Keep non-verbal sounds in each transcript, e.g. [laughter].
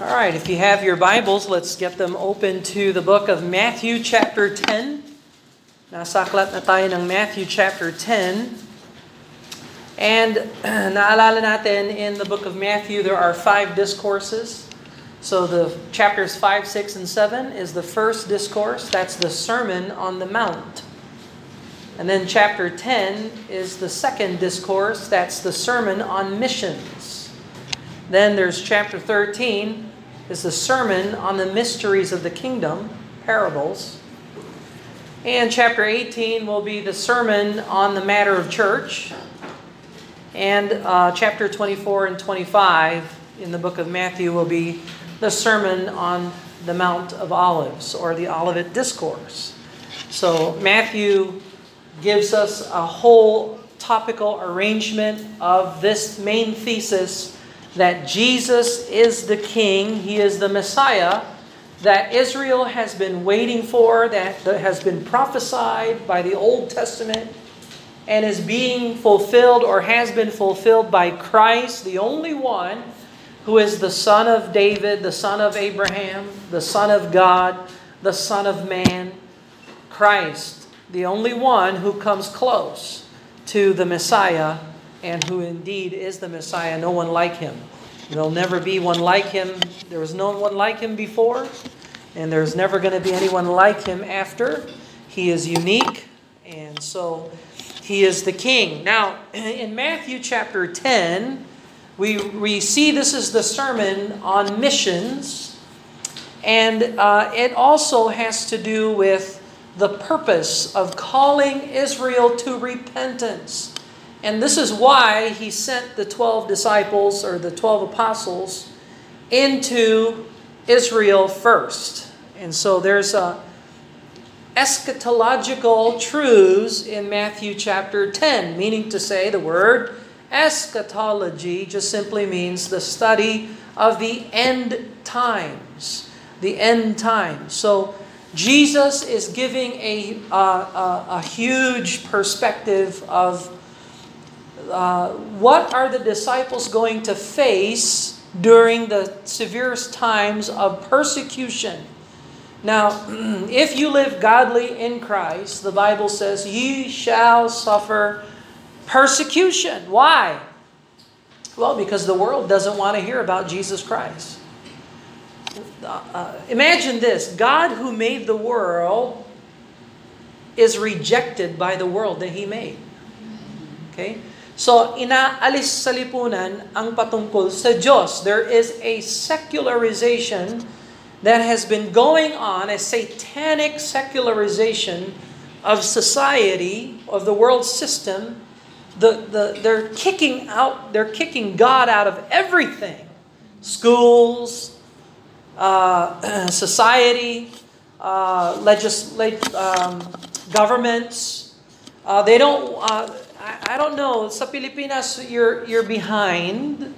All right, if you have your Bibles, let's get them open to the book of Matthew chapter 10. Nasa aklat na tayo ng Matthew chapter 10. And [clears throat] naalala natin in the book of Matthew there are five discourses. So the chapters 5, 6, and 7 is the first discourse. That's the Sermon on the Mount. And then chapter 10 is the second discourse. That's the Sermon on Missions. Then there's chapter 13 is the sermon on the mysteries of the kingdom, parables. And chapter 18 will be the sermon on the matter of church. And uh, chapter 24 and 25 in the book of Matthew will be the sermon on the Mount of Olives or the Olivet Discourse. So Matthew gives us a whole topical arrangement of this main thesis that Jesus is the King, He is the Messiah that Israel has been waiting for, that has been prophesied by the Old Testament, and is being fulfilled or has been fulfilled by Christ, the only one who is the son of David, the son of Abraham, the son of God, the son of man, Christ, the only one who comes close to the Messiah and who indeed is the Messiah, no one like him. There'll never be one like him. There was no one like him before, and there's never going to be anyone like him after. He is unique, and so he is the king. Now, [clears throat] in Matthew chapter 10, we, we see this is the sermon on missions, and uh, it also has to do with the purpose of calling Israel to repentance. And this is why he sent the 12 disciples or the 12 apostles into Israel first. And so there's a eschatological truths in Matthew chapter 10, meaning to say the word eschatology just simply means the study of the end times. The end times. So Jesus is giving a, uh, a, a huge perspective of uh, what are the disciples going to face during the severest times of persecution? Now, [clears throat] if you live godly in Christ, the Bible says, ye shall suffer persecution. Why? Well, because the world doesn't want to hear about Jesus Christ. Uh, uh imagine this God, who made the world, is rejected by the world that He made. Okay? So, inaalis sa lipunan ang patungkol sa Diyos. There is a secularization that has been going on, a satanic secularization of society, of the world system. The, the, they're kicking out, they're kicking God out of everything. Schools, uh, [clears throat] society, uh, legislate, um, governments. Uh, they don't, uh, I, I don't know, sa Pilipinas, you're, you're behind,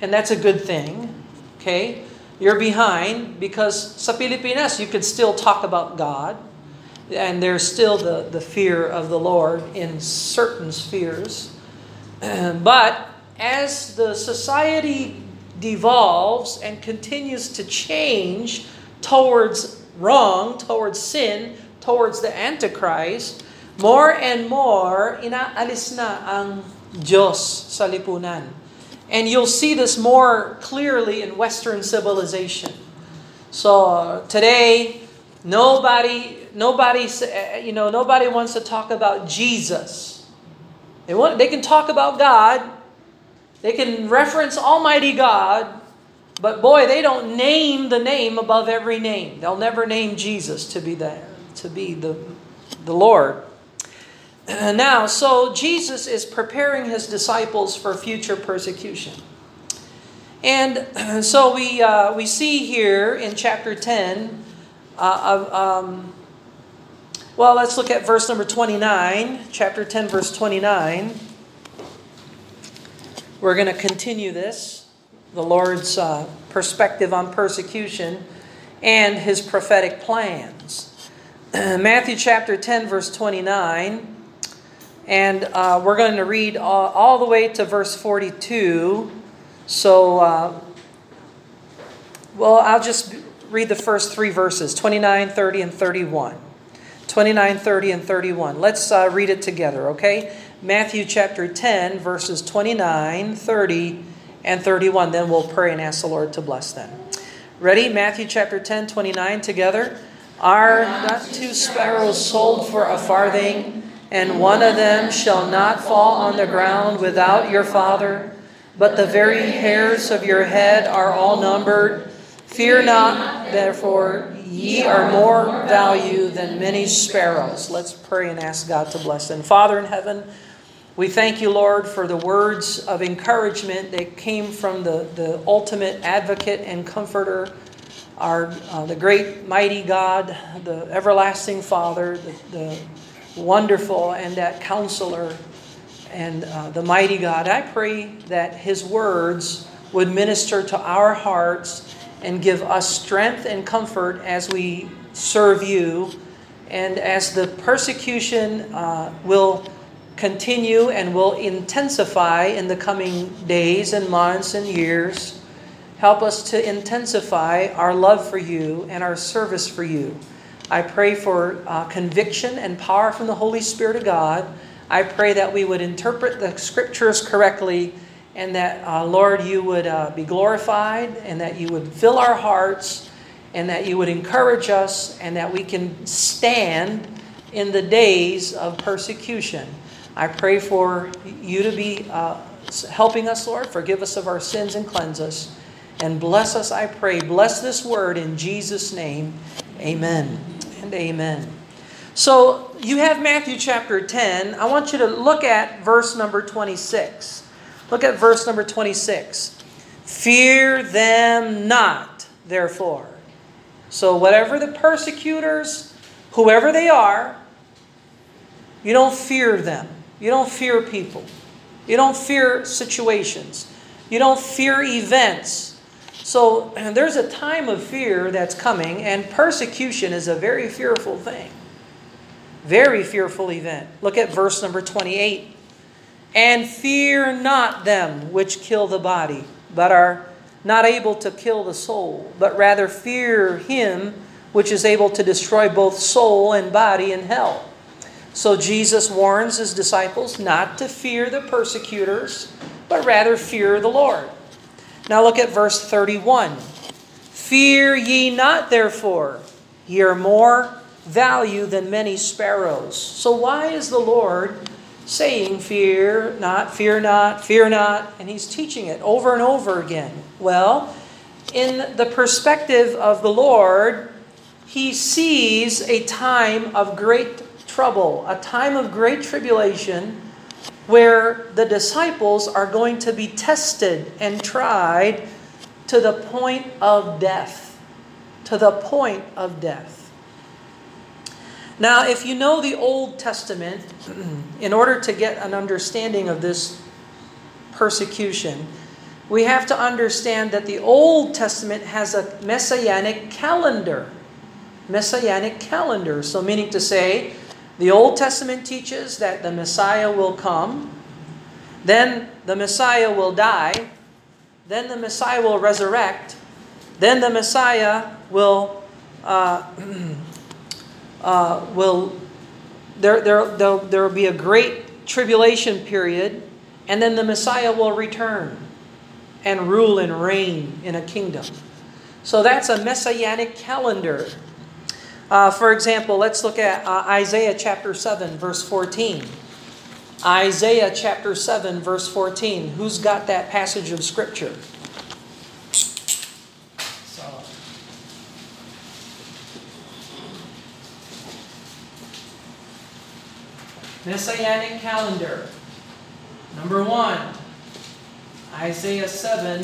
and that's a good thing, okay? You're behind because sa Pilipinas, you could still talk about God, and there's still the, the fear of the Lord in certain spheres. [clears throat] But as the society devolves and continues to change towards wrong, towards sin, towards the Antichrist, more and more, inaalis na ang Diyos sa lipunan. And you'll see this more clearly in Western civilization. So today, nobody, nobody, eh, you know, nobody wants to talk about Jesus. They want, they can talk about God. They can reference Almighty God, but boy, they don't name the name above every name. They'll never name Jesus to be there, to be the, the Lord. [clears throat] Now, so Jesus is preparing his disciples for future persecution. And [clears throat] so we, uh, we see here in chapter 10, uh, um, well, let's look at verse number 29, chapter 10, verse 29. We're going to continue this, the Lord's uh, perspective on persecution and his prophetic plans. [clears throat] Matthew chapter 10, verse 29. And uh, we're going to read all, all, the way to verse 42. So uh, Well, I'll just read the first three verses 29, 30, and 31. 29, 30, and 31. Let's uh, read it together, okay? Matthew chapter 10, verses 29, 30, and 31. Then we'll pray and ask the Lord to bless them. Ready? Matthew chapter 10, 29 together. Are not two sparrows sold for a farthing, and one of them shall not fall on the ground without your Father? But the very hairs of your head are all numbered. Fear not, therefore, ye are more value than many sparrows. Let's pray and ask God to bless them. Father in heaven, we thank you, Lord, for the words of encouragement that came from the, the ultimate advocate and comforter, our uh, the great mighty God, the everlasting Father, the, the wonderful and that counselor, and uh, the mighty God. I pray that His words would minister to our hearts and give us strength and comfort as we serve you. And as the persecution uh, will continue and will intensify in the coming days and months and years, help us to intensify our love for you and our service for you. I pray for uh, conviction and power from the Holy Spirit of God. I pray that we would interpret the scriptures correctly and that, uh, Lord, you would uh, be glorified and that you would fill our hearts and that you would encourage us and that we can stand in the days of persecution. I pray for you to be uh, helping us, Lord. Forgive us of our sins and cleanse us. And bless us, I pray. Bless this word in Jesus' name. Amen and amen. So you have Matthew chapter 10. I want you to look at verse number 26. Look at verse number 26. Fear them not, therefore. So, whatever the persecutors, whoever they are, you don't fear them. You don't fear people. You don't fear situations. You don't fear events. So, there's a time of fear that's coming, and persecution is a very fearful thing. Very fearful event. Look at verse number 28. And fear not them which kill the body, but are not able to kill the soul, but rather fear him which is able to destroy both soul and body in hell. So Jesus warns his disciples not to fear the persecutors, but rather fear the Lord. Now look at verse 31. Fear ye not, therefore, ye are more value than many sparrows. So why is the Lord saying, Fear not, fear not, fear not, and he's teaching it over and over again. Well, in the perspective of the Lord, he sees a time of great trouble, a time of great tribulation, where the disciples are going to be tested and tried to the point of death. To the point of death. Now, if you know the Old Testament, [clears throat] in order to get an understanding of this persecution, we have to understand that the Old Testament has a messianic calendar. Messianic calendar. So, meaning to say, the Old Testament teaches that the Messiah will come, then the Messiah will die, then the Messiah will resurrect, then the Messiah will uh, [clears throat] uh, will there, there, there will be a great tribulation period, and then the Messiah will return and rule and reign in a kingdom. So that's a messianic calendar. Uh, for example, let's look at uh, Isaiah chapter 7, verse 14. Isaiah chapter 7, verse 14. Who's got that passage of Scripture? Messianic calendar. Number one, Isaiah 7,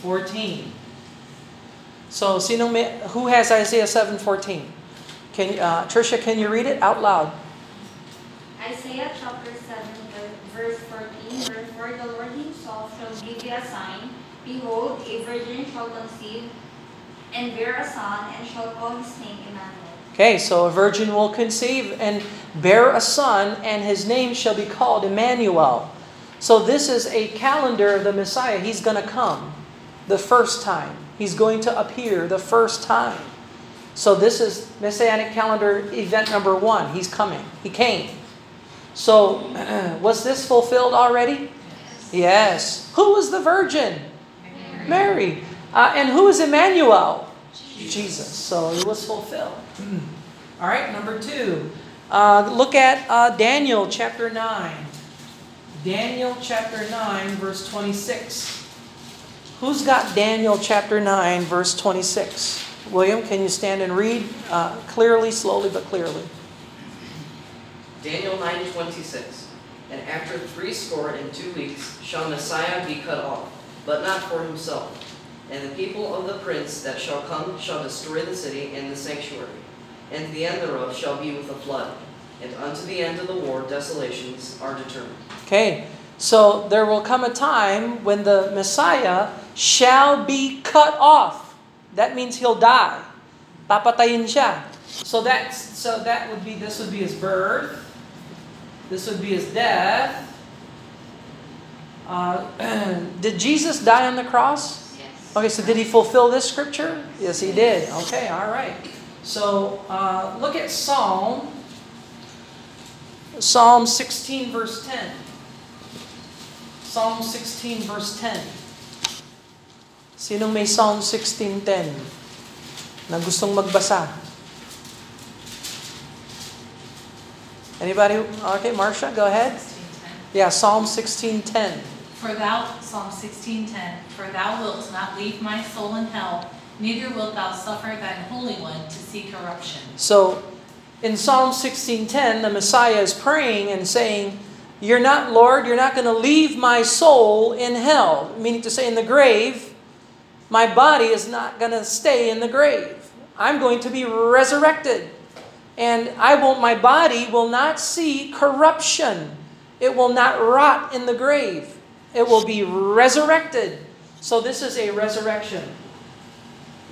14. So, may, who has Isaiah 7, 14? Can, uh, Tricia, can you read it out loud? Isaiah chapter 7, verse 14, Wherefore the Lord himself shall give you a sign. Behold, a virgin shall conceive and bear a son, and shall call his name Emmanuel. Okay, so a virgin will conceive and bear a son, and his name shall be called Emmanuel. So this is a calendar of the Messiah. He's going to come. the first time. He's going to appear the first time. So this is Messianic calendar event number one. He's coming. He came. So [clears throat] was this fulfilled already? Yes. Who was the virgin? Mary. Uh, and who is Emmanuel? Jesus. So it was fulfilled. [clears throat] All right, number two. Uh, look at uh, Daniel chapter 9. Daniel chapter 9, verse 26. Who's got Daniel chapter 9, verse 26? William, can you stand and read uh, clearly, slowly, but clearly? Daniel 9:26 And after three score and two weeks shall Messiah be cut off, but not for himself. And the people of the prince that shall come shall destroy the city and the sanctuary. And the end thereof shall be with a flood. And unto the end of the war desolations are determined. Okay, so there will come a time when the Messiah shall be cut off. That means he'll die. Papatayin siya. So that's so that would be this would be his birth. This would be his death. Uh, [clears throat] did Jesus die on the cross? Yes. Okay, so did he fulfill this scripture? Yes, he did. Okay, all right. So uh, look at Psalm, Psalm 16, verse 10. Psalm 16, verse 10. Sinong may Psalm 16.10 na gustong magbasa? Anybody? Okay, Marcia, go ahead. 16:10. Yeah, Psalm 16.10. For thou, Psalm 16:10, for thou wilt not leave my soul in hell, neither wilt thou suffer thine Holy One to see corruption. So, in Psalm 16:10, the Messiah is praying and saying, "You're not, Lord, you're not going to leave my soul in hell," meaning to say in the grave. My body is not going to stay in the grave. I'm going to be resurrected. And I won't my body will not see corruption. It will not rot in the grave. It will be resurrected. So this is a resurrection.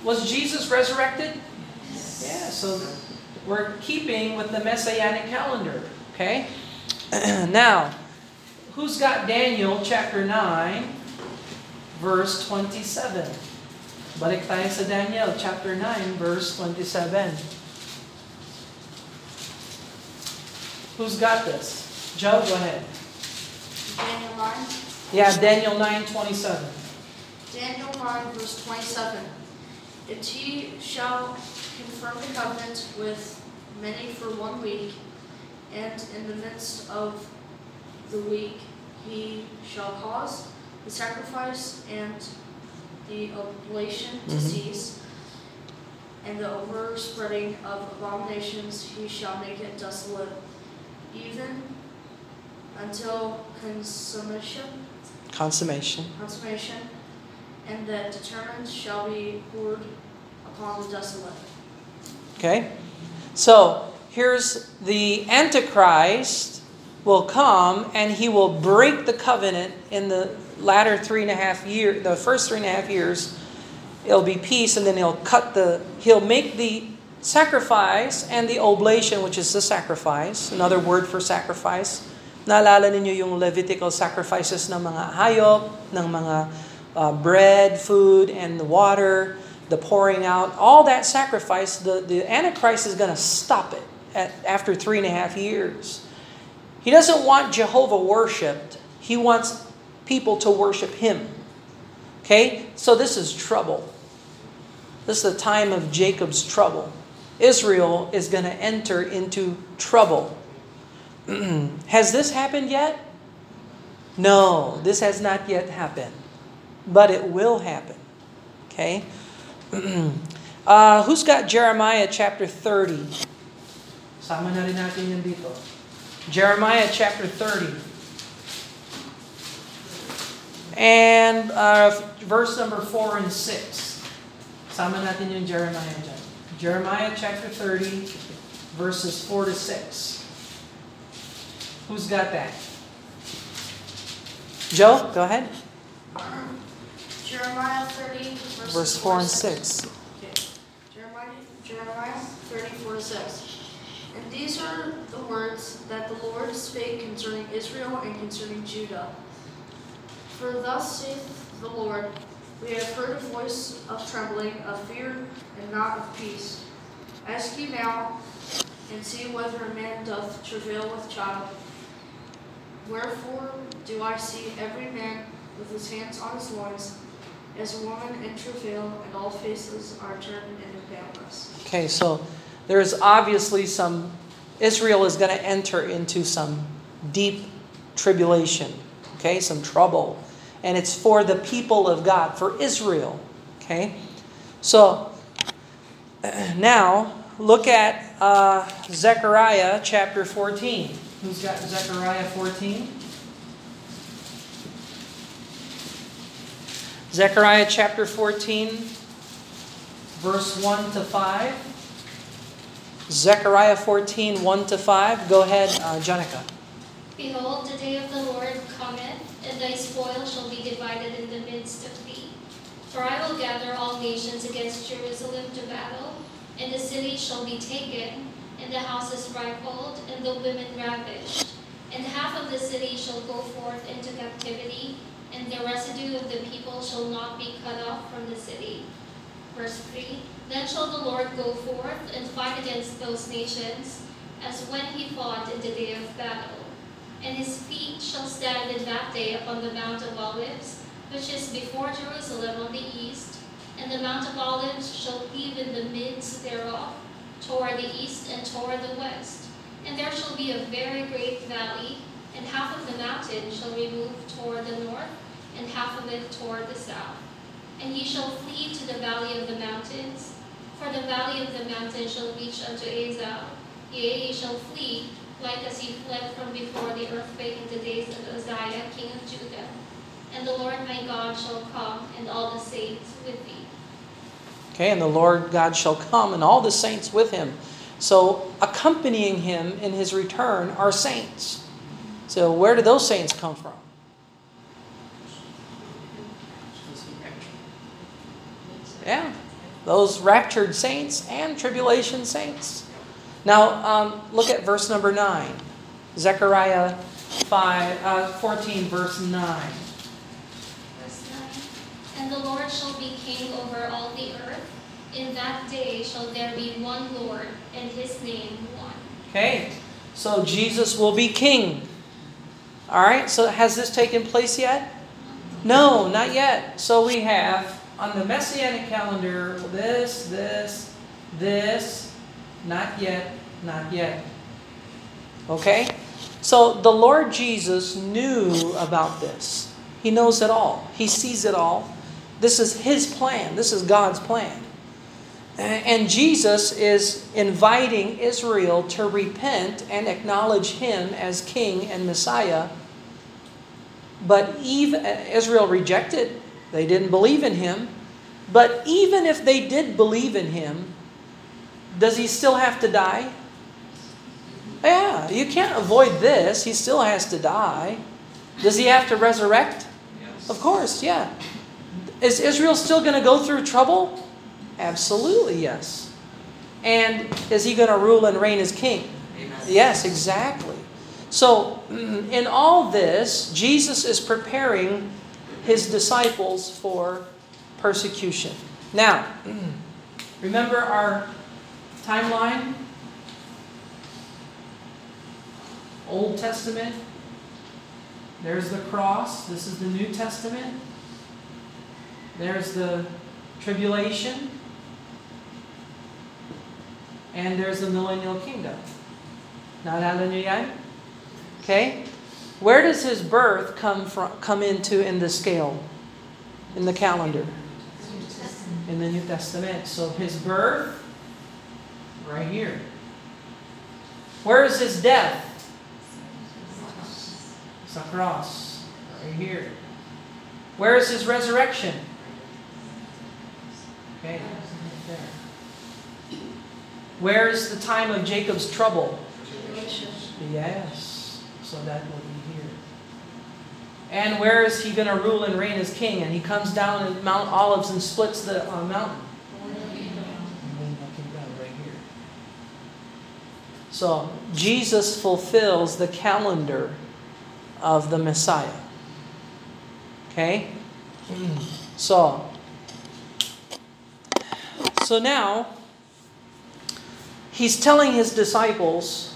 Was Jesus resurrected? Yeah, so we're keeping with the messianic calendar, okay? [clears throat] now, who's got Daniel chapter 9 verse 27? Balik tayo sa Daniel chapter 9 verse 27. Who's got this? Joe, go ahead. Daniel 9. Yeah, Daniel 9:27. Daniel 9, verse 27. And he shall confirm the covenant with many for one week, and in the midst of the week he shall cause the sacrifice and the oblation to Mhm. cease, and the overspreading of abominations he shall make it desolate, even until consummation Consummation. consummation, and that determined shall be poured upon the desolate. Okay? So, here's the Antichrist will come and he will break the covenant in the latter three and a half year, the first three and a half years. It'll be peace, and then he'll cut the, he'll make the sacrifice and the oblation, which is the sacrifice, another word for sacrifice. Naalala ninyo yung Levitical sacrifices ng mga hayop, ng mga uh, bread, food, and the water, the pouring out, all that sacrifice, the, the Antichrist is going to stop it at, after three and a half years. He doesn't want Jehovah worshipped. He wants people to worship him. Okay? So this is trouble. This is the time of Jacob's trouble. Israel is going to enter into trouble. [clears throat] has this happened yet? No, this has not yet happened. But it will happen. Okay? [clears throat] uh, who's got Jeremiah chapter 30? Sama na rin natin yan dito. Jeremiah chapter 30. And uh, verse number 4 and 6. Sama natin yung Jeremiah dyan. Jeremiah chapter 30, verses 4 to 6. Who's got that? Joe, go ahead. Jeremiah 30, Verse 4 and 6. Okay. Jeremiah, Jeremiah 30, 4 to 6. And these are the words that the Lord spake concerning Israel and concerning Judah. For thus saith the Lord, We have heard a voice of trembling, of fear, and not of peace. Ask ye now, and see whether a man doth travail with child. Wherefore do I see every man with his hands on his loins, as a woman in travail, and all faces are turned into paleness. Okay, so there's obviously some, Israel is going to enter into some deep tribulation, okay, some trouble. And it's for the people of God, for Israel, okay? So [clears throat] now look at uh, Zechariah chapter 14. Who's got Zechariah 14? Zechariah chapter 14, verse 1 to 5. Zechariah 14, 1 to 5. Go ahead, uh, Janica. Behold, the day of the Lord cometh, and thy spoil shall be divided in the midst of thee. For I will gather all nations against Jerusalem to battle, and the city shall be taken, and the houses rifled, and the women ravished. And half of the city shall go forth into captivity, and the residue of the people shall not be cut off from the city. Verse 3 Then shall the Lord go forth and fight against those nations, as when he fought in the day of battle. And his feet shall stand in that day upon the Mount of Olives, which is before Jerusalem on the east, and the Mount of Olives shall cleave in the midst thereof, toward the east and toward the west. And there shall be a very great valley, and half of the mountain shall remove toward the north, and half of it toward the south. And ye shall flee to the valley of the mountains, for the valley of the mountains shall reach unto Azal. Yea, ye shall flee, like as he fled from before the earthquake in the days of Uzziah, king of Judah. And the Lord my God shall come, and all the saints with thee. Okay, and the Lord God shall come, and all the saints with him. So, accompanying him in his return are saints. So, where do those saints come from? Yeah, those raptured saints and tribulation saints. Now, um, look at verse number 9. Zechariah 5, uh, 14, verse 9. Verse 9 And the Lord shall be king over all the earth. In that day shall there be one Lord, and his name one. Okay, so Jesus will be king. All right, so has this taken place yet? No, not yet. So we have on the Messianic calendar this, this, this, not yet, not yet. Okay? So the Lord Jesus knew about this. He knows it all, He sees it all. This is His plan, this is God's plan. And Jesus is inviting Israel to repent and acknowledge Him as King and Messiah. But even Israel rejected, they didn't believe in Him. But even if they did believe in Him, does He still have to die? Yeah, you can't avoid this. He still has to die. Does He have to resurrect? Of course, yeah. Is Israel still going to go through trouble? Absolutely, yes. And is he going to rule and reign as king? Amen. Yes, exactly. So, mm, in all this, Jesus is preparing his disciples for persecution. Now, remember our timeline? Old Testament, there's the cross. This is the New Testament. There's the tribulation. And there's the millennial kingdom. Naalala niyo yan? Okay? Where does his birth come from come into in the scale? In the calendar? In the New Testament. So his birth right here. Where is his death? Sa cross. Right here. Where is his resurrection? Okay, right there. Where is the time of Jacob's trouble? Yes. So that will be here. And where is he going to rule and reign as king? And he comes down in Mount Olives and splits the uh, mountain. So Jesus fulfills the calendar of the Messiah. Okay? So, so now, he's telling his disciples,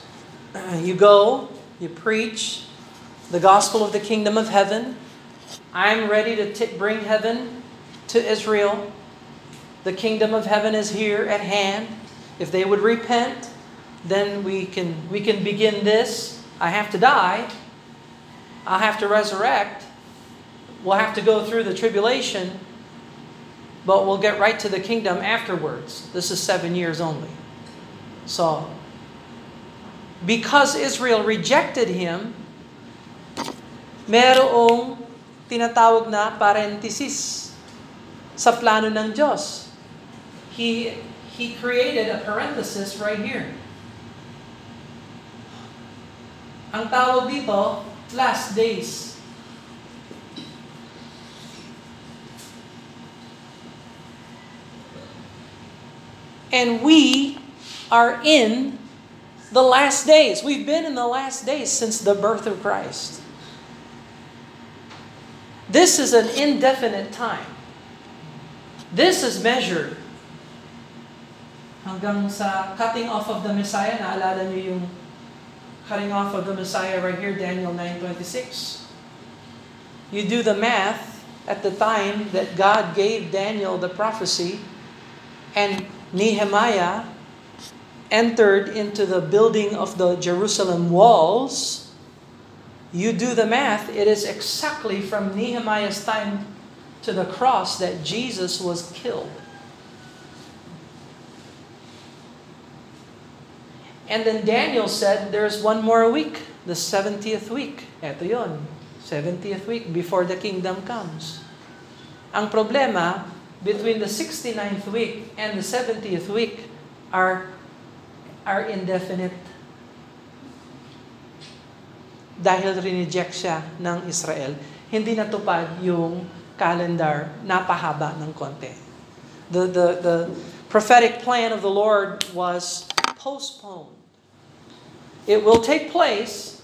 [clears throat] you go, you preach the gospel of the kingdom of heaven. I'm ready to t- bring heaven to Israel. The kingdom of heaven is here at hand. If they would repent, then we can we can begin this. I have to die. I'll have to resurrect. We'll have to go through the tribulation, but we'll get right to the kingdom afterwards. This is seven years only. So, because Israel rejected him, merong tinatawag na parenthesis sa plano ng Diyos. He, he created a parenthesis right here. Ang tawag dito, last days. And we are in the last days. We've been in the last days since the birth of Christ. This is an indefinite time. This is measured. Hanggang sa cutting off of the Messiah, naalala niyo yung cutting off of the Messiah right here, Daniel 9.26. You do the math at the time that God gave Daniel the prophecy and Nehemiah entered into the building of the Jerusalem walls, you do the math, it is exactly from Nehemiah's time to the cross that Jesus was killed. And then Daniel said, there's one more week, the 70th week. Eto yon, 70th week before the kingdom comes. Ang problema, between the 69th week and the 70th week are, are indefinite. Dahil rineject siya ng Israel, hindi natupad yung calendar, napahaba ng konti. The, the, the prophetic plan of the Lord was postponed. It will take place,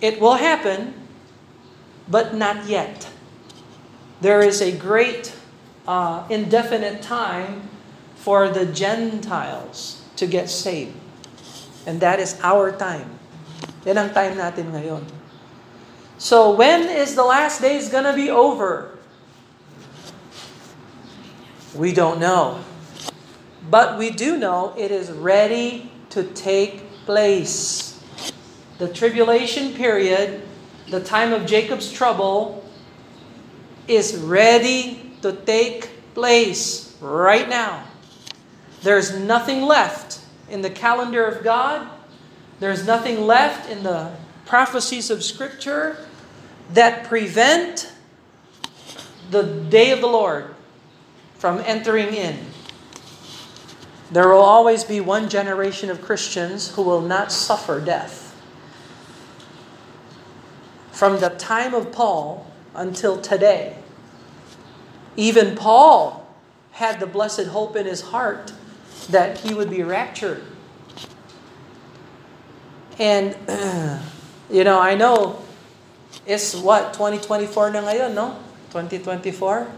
it will happen, but not yet. There is a great uh, indefinite time for the Gentiles to get saved. And that is our time. Yan ang time natin ngayon. So when is the last days gonna be over? We don't know. But we do know it is ready to take place. The tribulation period, the time of Jacob's trouble, is ready to take place right now. There's nothing left in the calendar of God. There's nothing left in the prophecies of Scripture that prevent the day of the Lord from entering in. There will always be one generation of Christians who will not suffer death. From the time of Paul until today, even Paul had the blessed hope in his heart that he would be raptured. And, [clears throat] you know, I know it's what, 2024 na ngayon, no? 2024?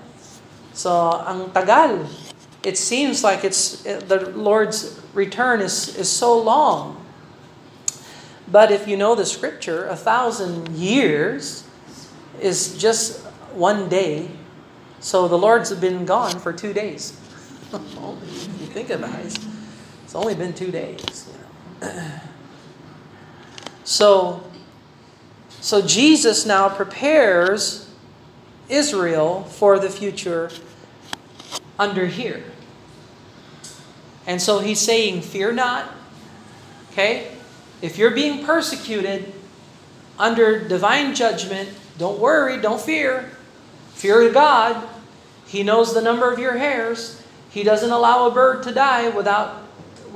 So, ang tagal. It seems like it's the Lord's return is, is so long. But if you know the scripture, a thousand years is just one day. So the Lord's been gone for two days. [laughs] you think about it, it's only been two days. [clears throat] So, so Jesus now prepares Israel for the future under here. And so he's saying, Fear not. Okay? If you're being persecuted under divine judgment, don't worry, don't fear. Fear God. He knows the number of your hairs. He doesn't allow a bird to die without,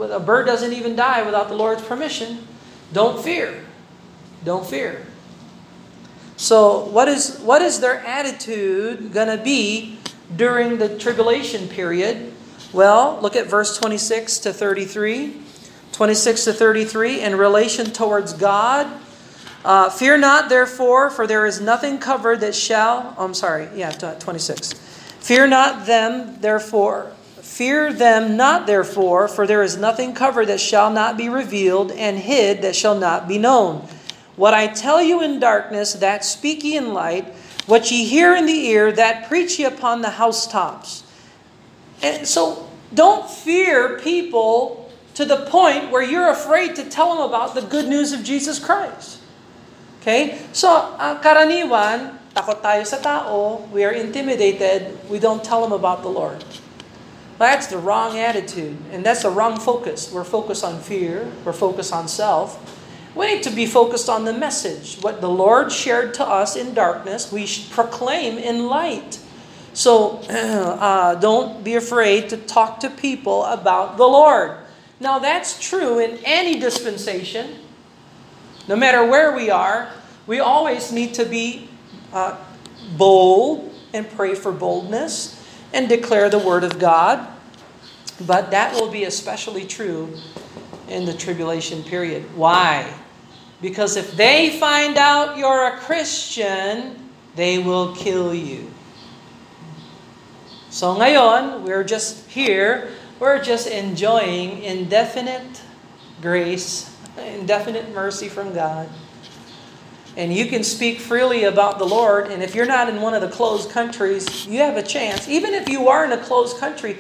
a bird doesn't even die without the Lord's permission. Don't fear. Don't fear. So, what is, what is their attitude to be during the tribulation period? Well, look at verse 26 to 33. 26 to 33, in relation towards God, Uh, Fear not, therefore, for there is nothing covered that shall. Oh, I'm sorry. Yeah, 26. Fear not them, therefore. Fear them not, therefore, for there is nothing covered that shall not be revealed, and hid that shall not be known. What I tell you in darkness, that speak ye in light. What ye hear in the ear, that preach ye upon the housetops. And so don't fear people to the point where you're afraid to tell them about the good news of Jesus Christ. Okay? So, uh, karaniwan, takot tayo sa tao, we are intimidated, we don't tell them about the Lord. That's the wrong attitude, and that's the wrong focus. We're focused on fear, we're focused on self. We need to be focused on the message. What the Lord shared to us in darkness, we should proclaim in light. So [clears throat] uh, don't be afraid to talk to people about the Lord. Now, that's true in any dispensation. No matter where we are, we always need to be uh, bold and pray for boldness and declare the Word of God. But that will be especially true in the tribulation period. Why? Because if they find out you're a Christian, they will kill you. So ngayon, we're just here, we're just enjoying indefinite grace, indefinite mercy from God. And you can speak freely about the Lord, and if you're not in one of the closed countries, you have a chance. Even if you are in a closed country,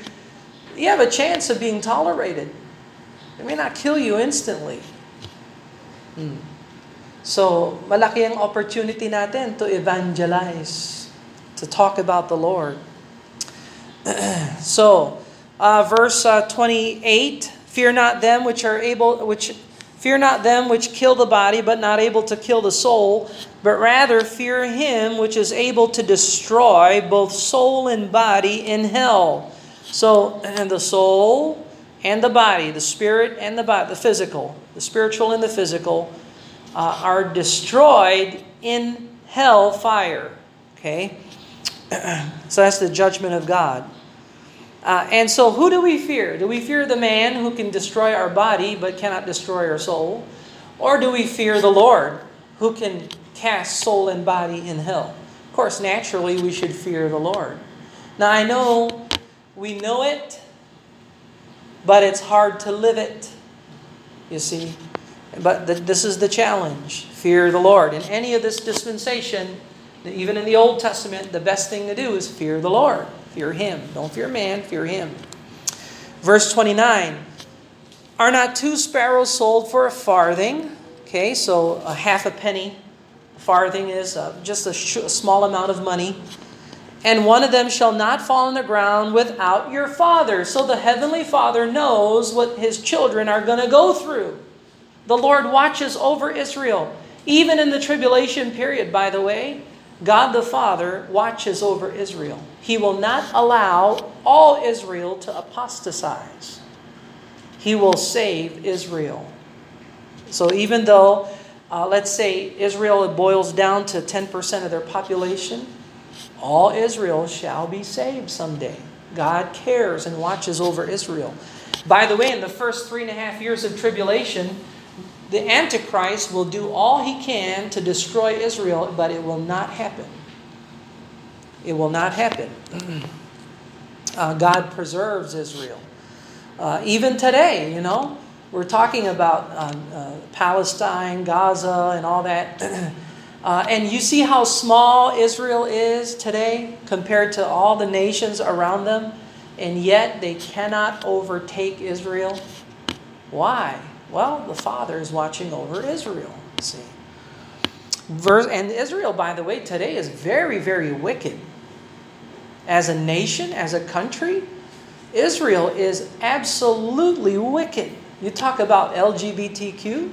you have a chance of being tolerated. It may not kill you instantly. Hmm. So, malaki ang opportunity natin to evangelize, to talk about the Lord. [clears throat] so, uh, verse uh, 28, fear not them which are able, which fear not them which kill the body, but not able to kill the soul, but rather fear him which is able to destroy both soul and body in hell. So, and the soul and the body, the spirit and the body, the physical, the spiritual and the physical, uh, are destroyed in hell fire. Okay? [clears throat] so that's the judgment of God. Uh, and so, who do we fear? Do we fear the man who can destroy our body but cannot destroy our soul? Or do we fear the Lord who can cast soul and body in hell? Of course, naturally, we should fear the Lord. Now, I know we know it, but it's hard to live it, you see. But th- this is the challenge fear the Lord. In any of this dispensation, even in the Old Testament, the best thing to do is fear the Lord. Fear Him. Don't fear man, fear Him. Verse 29 Are not two sparrows sold for a farthing? Okay, so a half a penny. A farthing is uh, just a, sh- a small amount of money. And one of them shall not fall on the ground without your Father. So the Heavenly Father knows what His children are going to go through. The Lord watches over Israel. Even in the tribulation period, by the way, God the Father watches over Israel. He will not allow all Israel to apostatize. He will save Israel. So even though, uh, let's say, Israel boils down to 10% of their population, all Israel shall be saved someday. God cares and watches over Israel. By the way, in the first three and a half years of tribulation, the Antichrist will do all he can to destroy Israel, but it will not happen. It will not happen. [clears throat] uh, God preserves Israel. Uh, even today, you know, we're talking about uh, uh Palestine, Gaza, and all that. [clears throat] Uh, and you see how small Israel is today compared to all the nations around them, and yet they cannot overtake Israel. Why? Well, the Father is watching over Israel. See, Verse, and Israel, by the way, today is very, very wicked. As a nation, as a country, Israel is absolutely wicked. You talk about LGBTQ,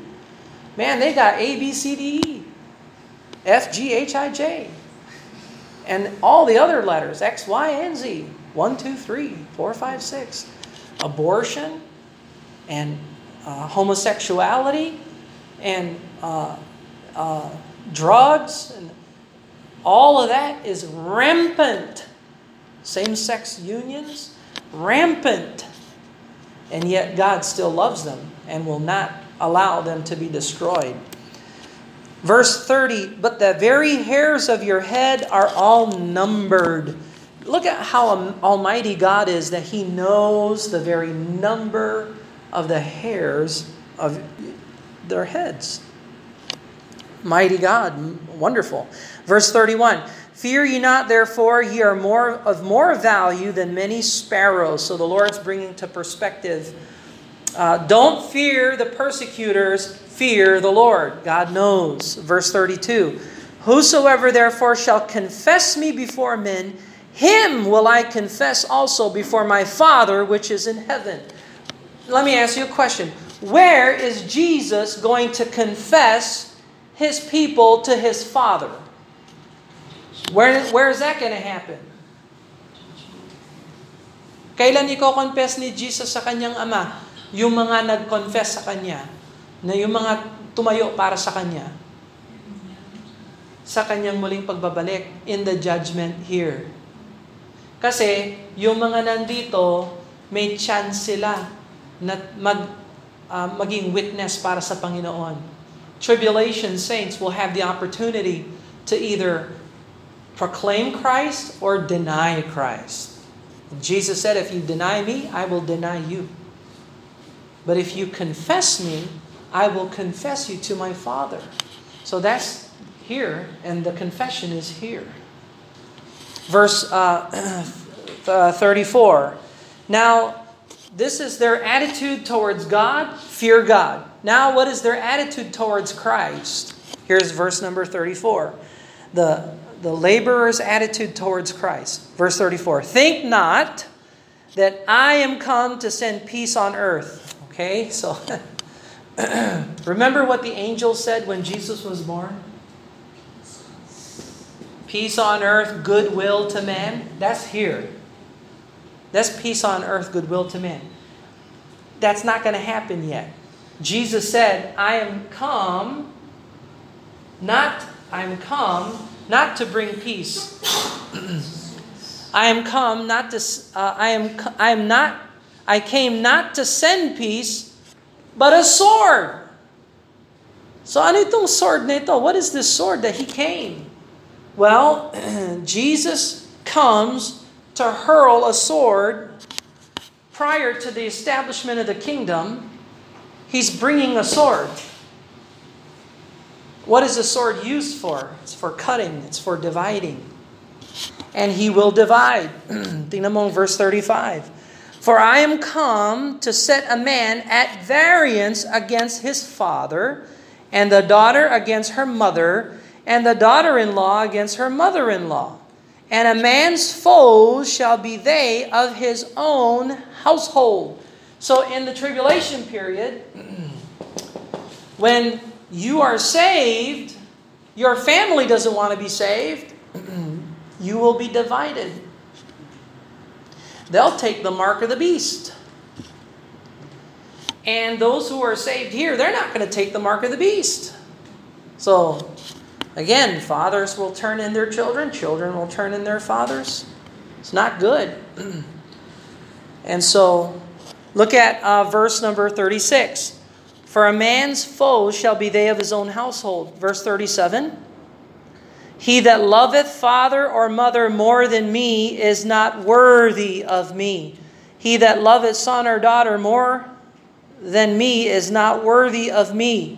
man, they got A, B, C, D, E, F, G, H, I, J, and all the other letters X, Y, and Z. One, two, three, four, five, six. Abortion and uh, homosexuality and uh, uh, drugs and all of that is rampant. Same sex unions, rampant. And yet God still loves them and will not allow them to be destroyed. Verse 30, but the very hairs of your head are all numbered. Look at how almighty God is that He knows the very number of the hairs of their heads. Mighty God, wonderful. Verse 31 Fear ye not, therefore, ye are more of more value than many sparrows. So the Lord's bringing to perspective. Uh, don't fear the persecutors, fear the Lord. God knows. Verse 32 Whosoever therefore shall confess me before men, him will I confess also before my Father which is in heaven. Let me ask you a question. Where is Jesus going to confess his people to his Father? Where, where is that going to happen? Kailan i-confess ni Jesus sa kanyang ama? Yung mga nag-confess sa kanya, na yung mga tumayo para sa kanya, sa kanyang muling pagbabalik in the judgment here. Kasi yung mga nandito, may chance sila na mag, uh, maging witness para sa Panginoon. Tribulation saints will have the opportunity to either proclaim Christ or deny Christ. Jesus said, If you deny me, I will deny you. But if you confess me, I will confess you to my Father. So that's here, and the confession is here. Verse uh, [clears throat] uh, 34. Now, this is their attitude towards God, fear God. Now, what is their attitude towards Christ? Here's verse number 34. The, the laborer's attitude towards Christ. Verse 34. Think not that I am come to send peace on earth. Okay, so [laughs] [clears throat] remember what the angel said when Jesus was born? Peace on earth, goodwill to man. That's here. That's peace on earth, goodwill to man. That's not going to happen yet. Jesus said, I am come, not, I'm come, not to bring peace. I am come not to, uh, I am, I am not, I came not to send peace, but a sword. So ano itong sword na ito? What is this sword that he came? Well, [clears throat] Jesus comes to hurl a sword prior to the establishment of the kingdom. He's bringing a sword. What is a sword used for? It's for cutting, it's for dividing. And he will divide. [clears throat] Tingnan mo verse 35. For I am come to set a man at variance against his father, and the daughter against her mother, and the daughter in law against her mother in law. And a man's foes shall be they of his own household. So, in the tribulation period, [clears throat] when you are saved, your family doesn't want to be saved, [clears throat] you will be divided. They'll take the mark of the beast. And those who are saved here, they're not going to take the mark of the beast. So, Again, fathers will turn in their children, children will turn in their fathers. It's not good. [clears throat] and so, look at uh, verse number 36. For a man's foes shall be they of his own household. Verse 37. He that loveth father or mother more than me is not worthy of me. He that loveth son or daughter more than me is not worthy of me.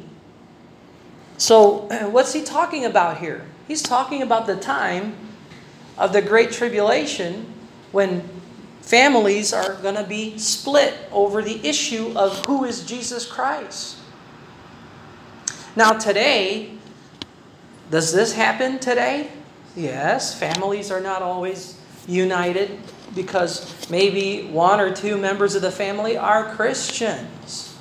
So, [clears throat] what's he talking about here? He's talking about the time of the Great Tribulation when families are going to be split over the issue of who is Jesus Christ. Now, today, does this happen today? Yes, families are not always united because maybe one or two members of the family are Christians.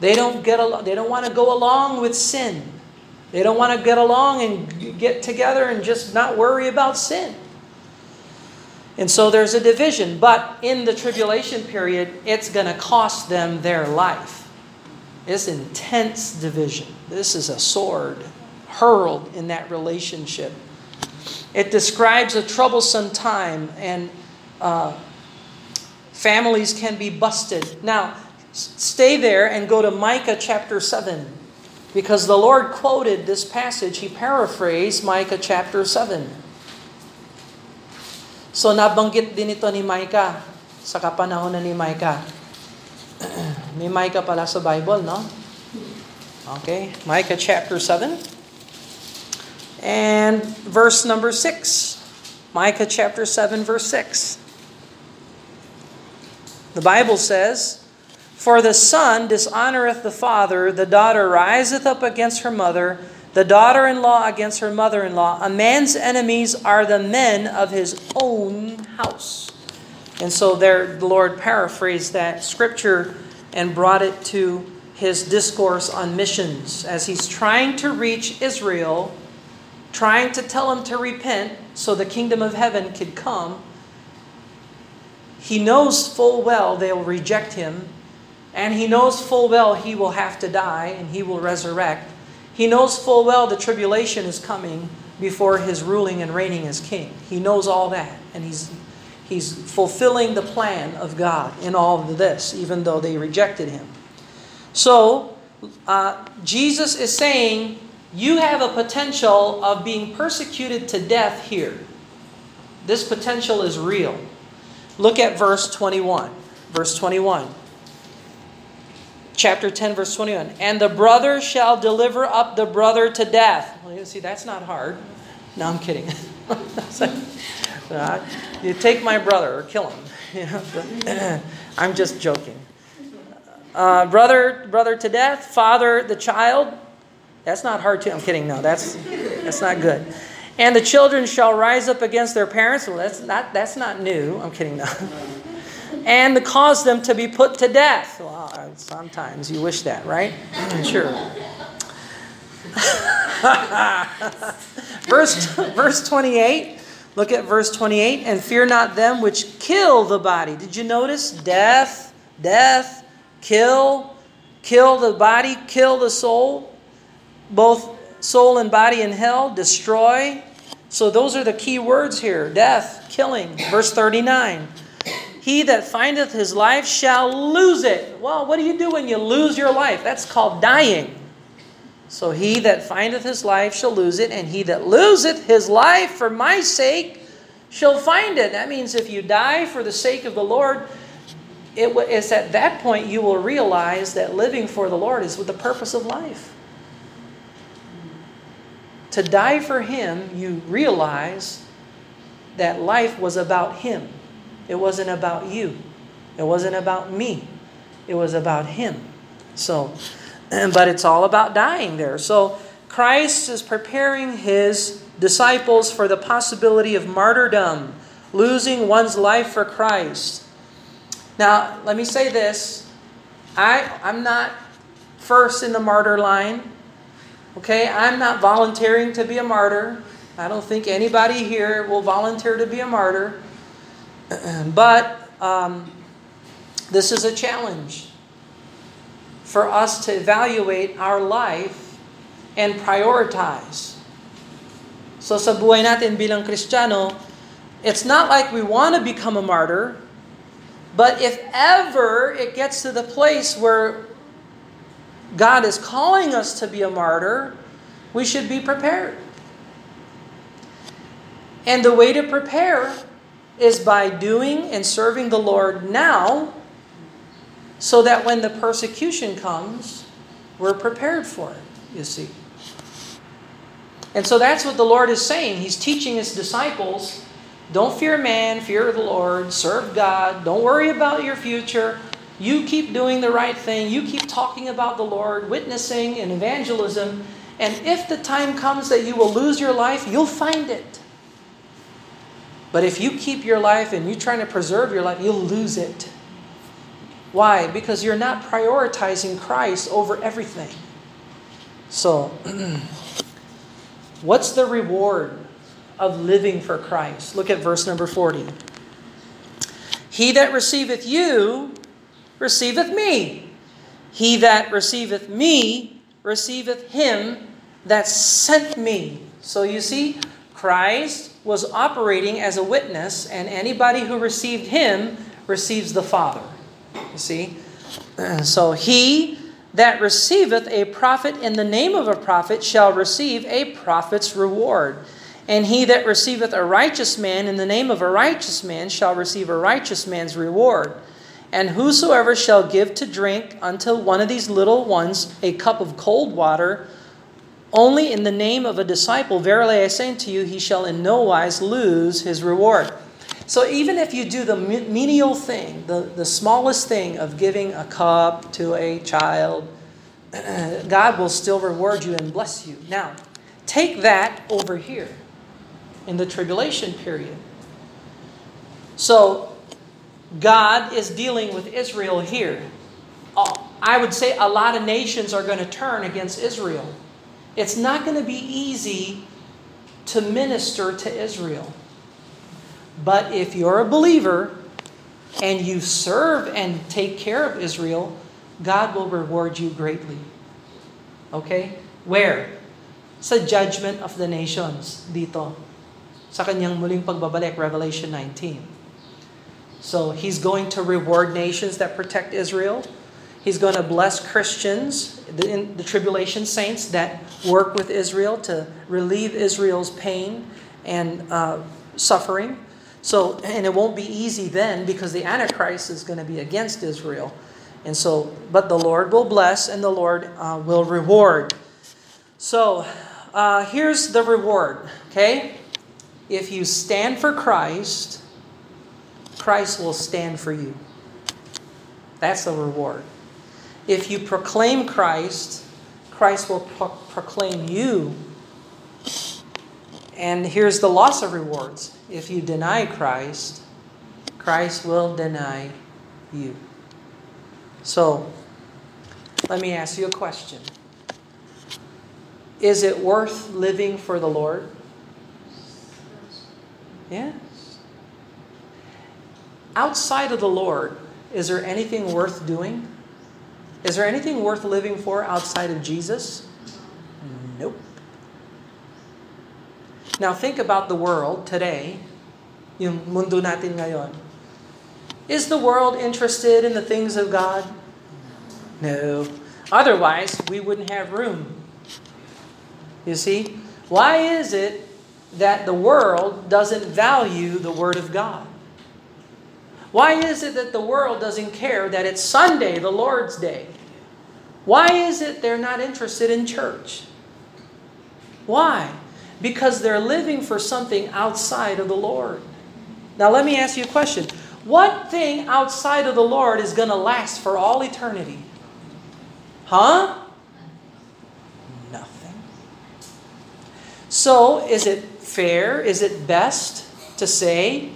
They don't get along, they don't want to go along with sin. They don't want to get along and get together and just not worry about sin. And so there's a division. But in the tribulation period, it's going to cost them their life. It's intense division. This is a sword hurled in that relationship. It describes a troublesome time, and uh, families can be busted. Now, stay there and go to Micah chapter 7. Because the Lord quoted this passage, He paraphrased Micah chapter 7. So nabanggit din ito ni Micah sa kapanahon na ni Micah. [clears throat] May Micah pala sa Bible, no? Okay, Micah chapter 7 and verse number 6. Micah chapter 7, verse 6. The Bible says, For the son dishonoreth the father, the daughter riseth up against her mother, the daughter in law against her mother in law. A man's enemies are the men of his own house. And so there the Lord paraphrased that scripture and brought it to his discourse on missions as he's trying to reach Israel trying to tell him to repent so the kingdom of heaven could come. He knows full well they'll reject him, and he knows full well he will have to die and he will resurrect. He knows full well the tribulation is coming before his ruling and reigning as king. He knows all that, and he's he's fulfilling the plan of God in all of this, even though they rejected him. So uh, Jesus is saying you have a potential of being persecuted to death here. This potential is real. Look at verse 21. Verse 21. Chapter 10, verse 21. And the brother shall deliver up the brother to death. Well, you see, that's not hard. No, I'm kidding. [laughs] Uh, you take my brother or kill him. [clears throat] I'm just joking. Uh, brother, brother to death, father the child, that's not hard to. I'm kidding. No, that's that's not good. And the children shall rise up against their parents. Well, that's not that's not new. I'm kidding. No. and to cause them to be put to death. Well, uh, sometimes you wish that, right? [clears throat] sure. [laughs] verse verse 28. Look at verse 28. And fear not them which kill the body. Did you notice death, death, kill, kill the body, kill the soul? Both soul and body in hell, destroy. So those are the key words here death, killing. Verse 39. He that findeth his life shall lose it. Well, what do you do when you lose your life? That's called dying. So he that findeth his life shall lose it, and he that loseth his life for my sake shall find it. That means if you die for the sake of the Lord, it is at that point you will realize that living for the Lord is with the purpose of life to die for Him, you realize that life was about Him. It wasn't about you. It wasn't about me. It was about Him. So, [clears throat] but it's all about dying there. So, Christ is preparing His disciples for the possibility of martyrdom, losing one's life for Christ. Now, let me say this. I, I'm not first in the martyr line. Okay, I'm not volunteering to be a martyr. I don't think anybody here will volunteer to be a martyr. [clears throat] But um, this is a challenge for us to evaluate our life and prioritize. So sa buhay natin bilang Kristiyano, it's not like we want to become a martyr, but if ever it gets to the place where God is calling us to be a martyr, we should be prepared. And the way to prepare is by doing and serving the Lord now, so that when the persecution comes, we're prepared for it, you see. And so that's what the Lord is saying. He's teaching his disciples don't fear man, fear the Lord, serve God, don't worry about your future. You keep doing the right thing. You keep talking about the Lord, witnessing and evangelism. And if the time comes that you will lose your life, you'll find it. But if you keep your life and you're trying to preserve your life, you'll lose it. Why? Because you're not prioritizing Christ over everything. So, [clears throat] what's the reward of living for Christ? Look at verse number 40. He that receiveth you receiveth me. He that receiveth me receiveth him that sent me. So you see, Christ was operating as a witness, and anybody who received him receives the Father. You see? [clears throat] So he that receiveth a prophet in the name of a prophet shall receive a prophet's reward. And he that receiveth a righteous man in the name of a righteous man shall receive a righteous man's reward. And whosoever shall give to drink unto one of these little ones a cup of cold water, only in the name of a disciple, verily I say unto you, he shall in no wise lose his reward. So even if you do the menial thing, the, the smallest thing of giving a cup to a child, [clears throat] God will still reward you and bless you. Now, take that over here in the tribulation period. So, God is dealing with Israel here. Uh, I would say a lot of nations are going to turn against Israel. It's not going to be easy to minister to Israel. But if you're a believer and you serve and take care of Israel, God will reward you greatly. Okay? Where? Sa judgment of the nations dito. Sa kanyang muling pagbabalik, Revelation 19. So he's going to reward nations that protect Israel. He's going to bless Christians, the, the tribulation saints that work with Israel to relieve Israel's pain and uh, suffering. So, and it won't be easy then because the Antichrist is going to be against Israel. And so, but the Lord will bless and the Lord uh, will reward. So, uh, here's the reward, okay? If you stand for Christ, Christ will stand for you. That's the reward. If you proclaim Christ, Christ will pro- proclaim you. And here's the loss of rewards if you deny Christ, Christ will deny you. So, let me ask you a question. Is it worth living for the Lord? Yes. Outside of the Lord, is there anything worth doing? Is there anything worth living for outside of Jesus? Nope. Now think about the world today, yung mundo natin ngayon. Is the world interested in the things of God? No. Otherwise, we wouldn't have room. You see? Why is it that the world doesn't value the Word of God? Why is it that the world doesn't care that it's Sunday, the Lord's Day? Why is it they're not interested in church? Why? because they're living for something outside of the Lord. Now, let me ask you a question. What thing outside of the Lord is going to last for all eternity? Huh? Nothing. So, is it fair? Is it best to say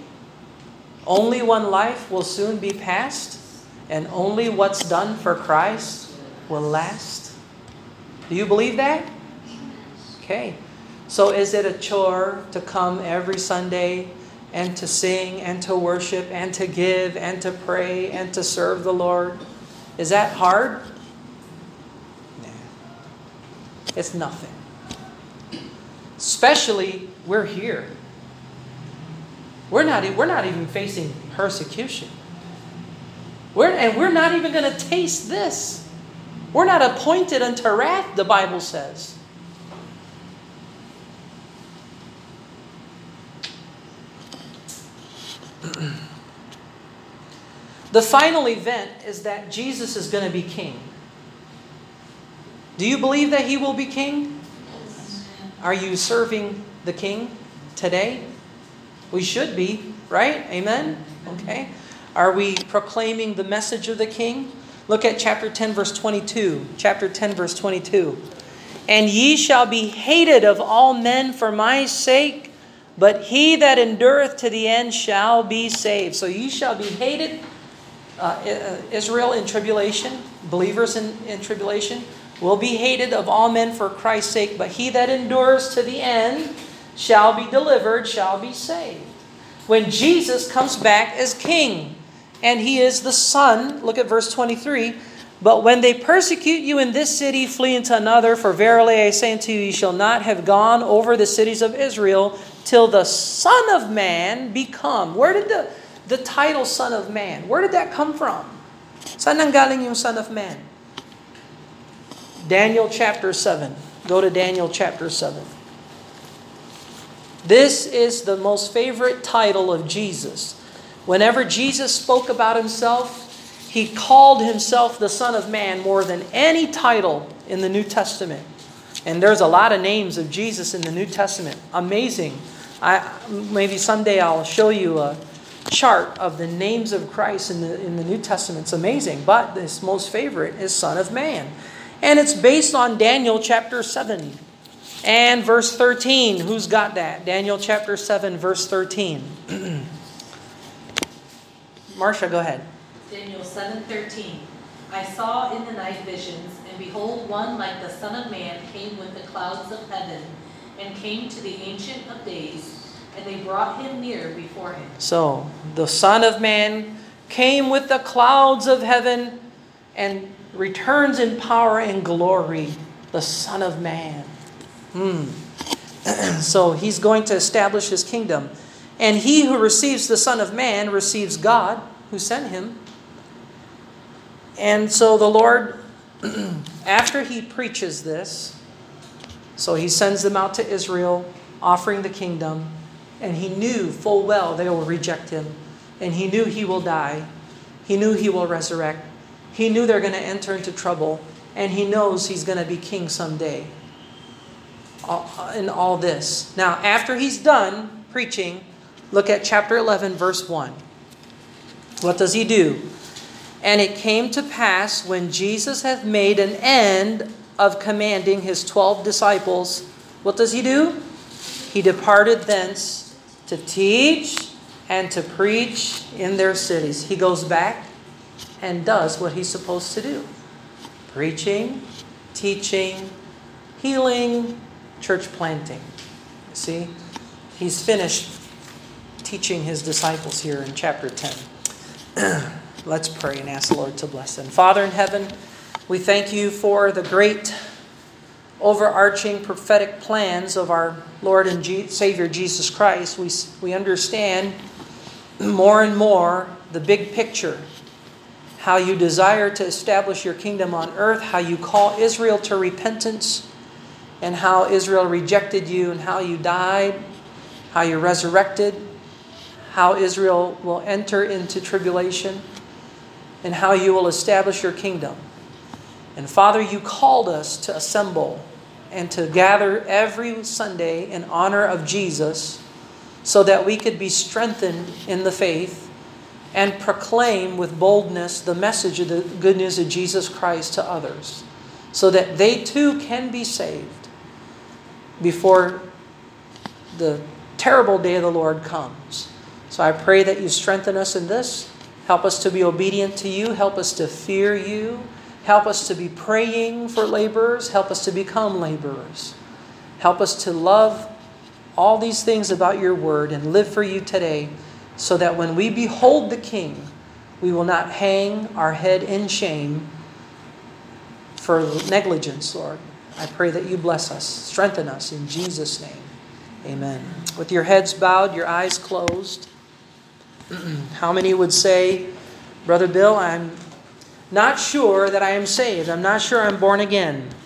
only one life will soon be passed and only what's done for Christ will last? Do you believe that? Okay. So is it a chore to come every Sunday and to sing and to worship and to give and to pray and to serve the Lord? Is that hard? Nah. It's nothing. Especially we're here. We're not, we're not even facing persecution. We're, and we're not even going to taste this. We're not appointed unto wrath, the Bible says. [clears throat] the final event is that Jesus is going to be king. Do you believe that he will be king? Are you serving the king today? We should be, right? Amen? Okay. Are we proclaiming the message of the king? Look at chapter 10, verse 22. Chapter 10, verse 22. And ye shall be hated of all men for my sake, but he that endureth to the end shall be saved. So ye shall be hated, uh, uh, Israel in tribulation, believers in, in tribulation, will be hated of all men for Christ's sake, but he that endures to the end shall be delivered, shall be saved. When Jesus comes back as king, and he is the son, look at verse 23. But when they persecute you in this city, flee into another, for verily I say unto you, ye shall not have gone over the cities of Israel till the Son of Man become. Where did the, the title Son of Man, where did that come from? Saan nanggaling yung Son of Man? Daniel chapter 7. Go to Daniel chapter 7. This is the most favorite title of Jesus. Whenever Jesus spoke about himself, he called himself the Son of Man more than any title in the New Testament. And there's a lot of names of Jesus in the New Testament. Amazing. I maybe someday I'll show you a chart of the names of Christ in the in the New Testament. It's amazing. But this most favorite is Son of Man. And it's based on Daniel chapter 7 and verse 13. Who's got that? Daniel chapter 7 verse 13. [clears throat] Marcia, go ahead. Daniel seven thirteen. I saw in the night visions, and behold, one like the Son of Man came with the clouds of heaven, and came to the Ancient of Days, and they brought him near before him. So, the Son of Man came with the clouds of heaven and returns in power and glory. The Son of Man. Hmm. [clears throat] so, he's going to establish his kingdom. And he who receives the Son of Man receives God who sent him. And so the Lord, [clears throat] after he preaches this, so he sends them out to Israel, offering the kingdom, and he knew full well they will reject him. And he knew he will die. He knew he will resurrect. He knew they're going to enter into trouble. And he knows he's going to be king someday. In all this. Now, after he's done preaching, look at chapter 11, verse 1. What does he do? And it came to pass when Jesus had made an end of commanding his twelve disciples, what does he do? He departed thence to teach and to preach in their cities. He goes back and does what he's supposed to do preaching, teaching, healing, church planting. See? He's finished teaching his disciples here in chapter 10. [clears throat] Let's pray and ask the Lord to bless them. Father in heaven, we thank you for the great overarching prophetic plans of our Lord and Savior Jesus Christ. We, we understand more and more the big picture how you desire to establish your kingdom on earth, how you call Israel to repentance, and how Israel rejected you, and how you died, how you resurrected, how Israel will enter into tribulation, and how you will establish your kingdom. And Father, you called us to assemble and to gather every Sunday in honor of Jesus so that we could be strengthened in the faith and proclaim with boldness the message of the good news of Jesus Christ to others so that they too can be saved before the terrible day of the Lord comes. So I pray that you strengthen us in this. Help us to be obedient to you. Help us to fear you. Help us to be praying for laborers. Help us to become laborers. Help us to love all these things about your word and live for you today so that when we behold the King, we will not hang our head in shame for negligence, Lord. I pray that you bless us, strengthen us in Jesus' name. Amen. With your heads bowed, your eyes closed. [clears throat] How many would say, Brother Bill, I'm not sure that I am saved. I'm not sure I'm born again.